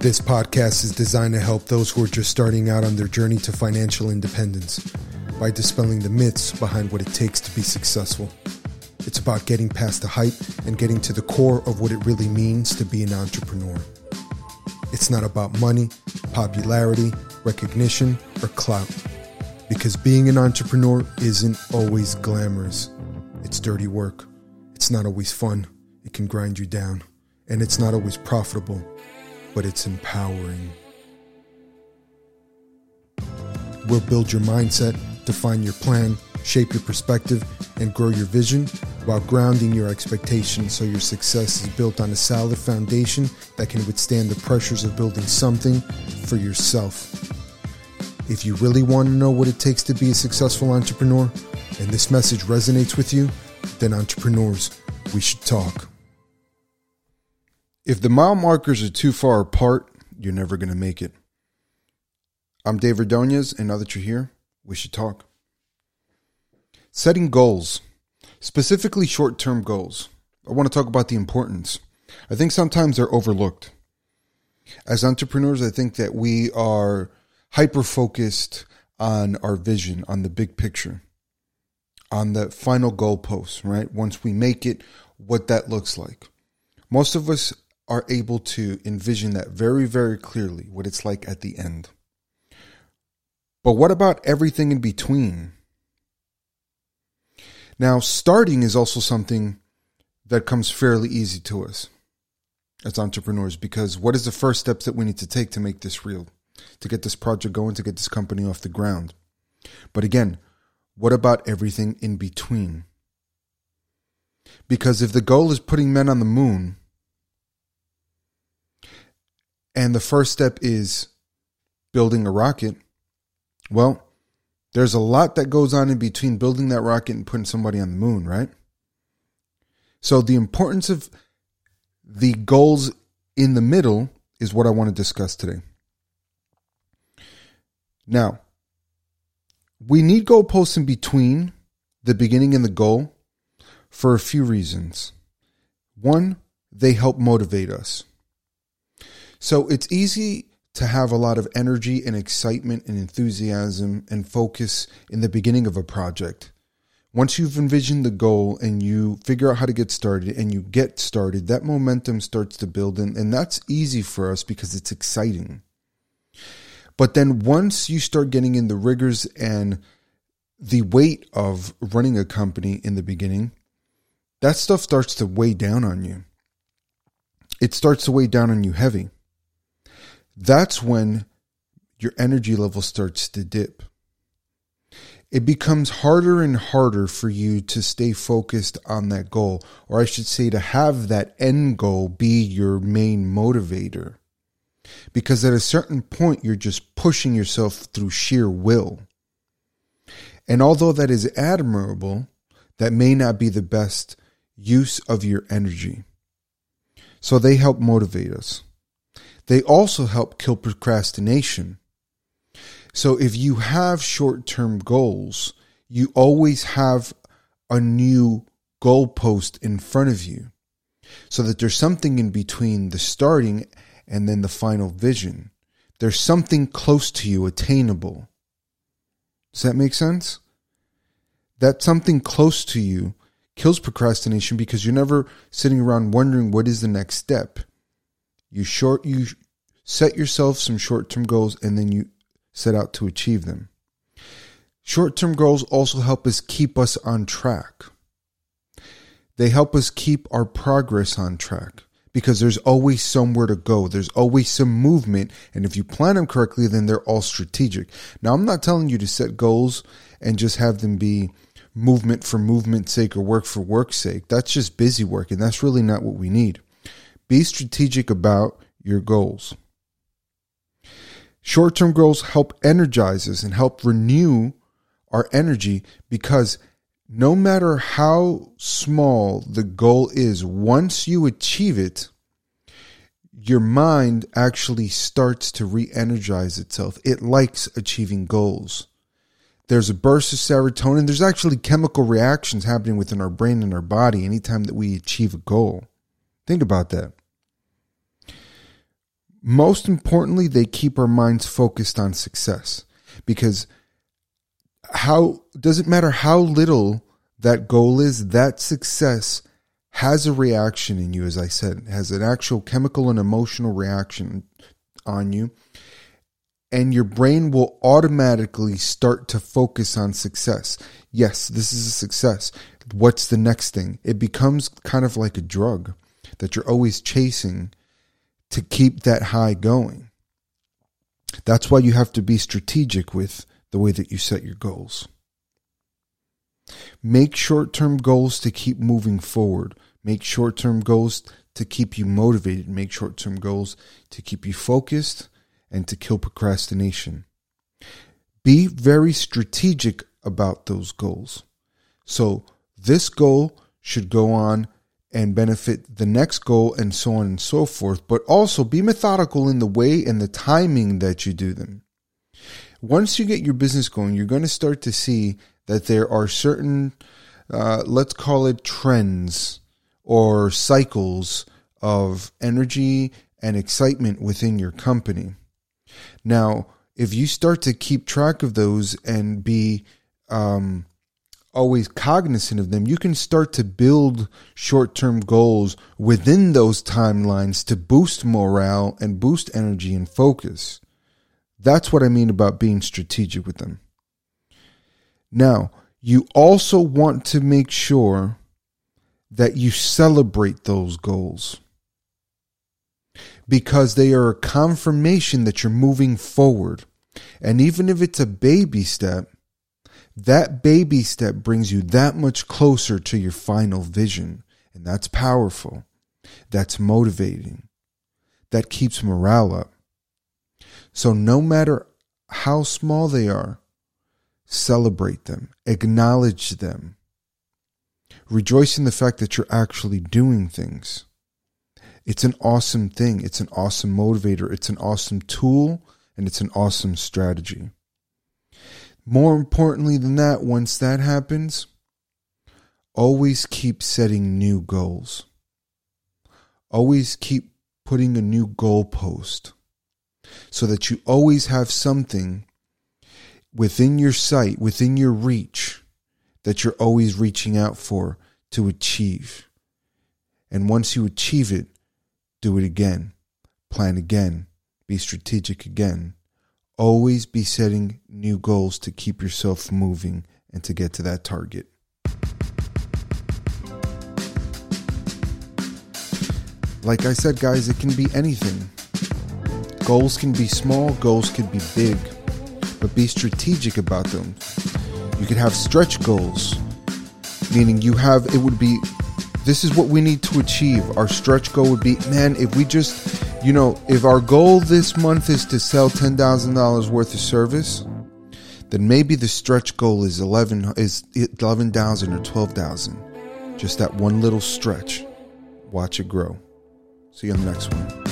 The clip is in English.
This podcast is designed to help those who are just starting out on their journey to financial independence by dispelling the myths behind what it takes to be successful. It's about getting past the hype and getting to the core of what it really means to be an entrepreneur. It's not about money, popularity, recognition, or clout. Because being an entrepreneur isn't always glamorous. It's dirty work. It's not always fun. It can grind you down. And it's not always profitable, but it's empowering. We'll build your mindset, define your plan, shape your perspective, and grow your vision while grounding your expectations so your success is built on a solid foundation that can withstand the pressures of building something for yourself. If you really want to know what it takes to be a successful entrepreneur and this message resonates with you, then entrepreneurs, we should talk. If the mile markers are too far apart, you're never going to make it. I'm Dave Ordonez, and now that you're here, we should talk. Setting goals, specifically short term goals. I want to talk about the importance. I think sometimes they're overlooked. As entrepreneurs, I think that we are hyper focused on our vision, on the big picture, on the final goalpost, right? Once we make it, what that looks like. Most of us are able to envision that very, very clearly, what it's like at the end. But what about everything in between? Now, starting is also something that comes fairly easy to us as entrepreneurs because what is the first steps that we need to take to make this real, to get this project going, to get this company off the ground? But again, what about everything in between? Because if the goal is putting men on the moon, and the first step is building a rocket, well, there's a lot that goes on in between building that rocket and putting somebody on the moon, right? So the importance of the goals in the middle is what I want to discuss today. Now, we need goalposts in between the beginning and the goal for a few reasons. One, they help motivate us. So it's easy to have a lot of energy and excitement and enthusiasm and focus in the beginning of a project. Once you've envisioned the goal and you figure out how to get started and you get started, that momentum starts to build. And, and that's easy for us because it's exciting. But then once you start getting in the rigors and the weight of running a company in the beginning, that stuff starts to weigh down on you. It starts to weigh down on you heavy that's when your energy level starts to dip. It becomes harder and harder for you to stay focused on that goal, or I should say, to have that end goal be your main motivator. Because at a certain point, you're just pushing yourself through sheer will. And although that is admirable, that may not be the best use of your energy. So they help motivate us. They also help kill procrastination. So if you have short term goals, you always have a new goalpost in front of you so that there's something in between the starting and then the final vision. There's something close to you, attainable. Does that make sense? That something close to you kills procrastination because you're never sitting around wondering what is the next step. You short you set yourself some short-term goals and then you set out to achieve them. Short-term goals also help us keep us on track. They help us keep our progress on track because there's always somewhere to go. There's always some movement. And if you plan them correctly, then they're all strategic. Now, I'm not telling you to set goals and just have them be movement for movement's sake or work for work's sake. That's just busy work, and that's really not what we need. Be strategic about your goals. Short term goals help energize us and help renew our energy because no matter how small the goal is, once you achieve it, your mind actually starts to re energize itself. It likes achieving goals. There's a burst of serotonin. There's actually chemical reactions happening within our brain and our body anytime that we achieve a goal. Think about that Most importantly, they keep our minds focused on success because how doesn't matter how little that goal is, that success has a reaction in you, as I said, has an actual chemical and emotional reaction on you. And your brain will automatically start to focus on success. Yes, this is a success. What's the next thing? It becomes kind of like a drug that you're always chasing to keep that high going. That's why you have to be strategic with the way that you set your goals. Make short term goals to keep moving forward. Make short term goals to keep you motivated. Make short term goals to keep you focused and to kill procrastination. Be very strategic about those goals. So, this goal should go on and benefit the next goal and so on and so forth, but also be methodical in the way and the timing that you do them. Once you get your business going, you're going to start to see that there are certain, uh, let's call it trends or cycles of energy and excitement within your company. Now, if you start to keep track of those and be um, always cognizant of them, you can start to build short term goals within those timelines to boost morale and boost energy and focus. That's what I mean about being strategic with them. Now, you also want to make sure that you celebrate those goals because they are a confirmation that you're moving forward. And even if it's a baby step, that baby step brings you that much closer to your final vision. And that's powerful. That's motivating. That keeps morale up. So, no matter how small they are, celebrate them, acknowledge them, rejoice in the fact that you're actually doing things. It's an awesome thing. It's an awesome motivator. It's an awesome tool and it's an awesome strategy. More importantly than that, once that happens, always keep setting new goals. Always keep putting a new goalpost so that you always have something within your sight, within your reach, that you're always reaching out for to achieve. And once you achieve it, do it again, plan again, be strategic again. Always be setting new goals to keep yourself moving and to get to that target. Like I said, guys, it can be anything. Goals can be small, goals can be big, but be strategic about them. You could have stretch goals, meaning you have, it would be, this is what we need to achieve. Our stretch goal would be, man, if we just, you know, if our goal this month is to sell $10,000 worth of service, then maybe the stretch goal is 11 is 11,000 or 12,000. Just that one little stretch. Watch it grow. See you on the next one.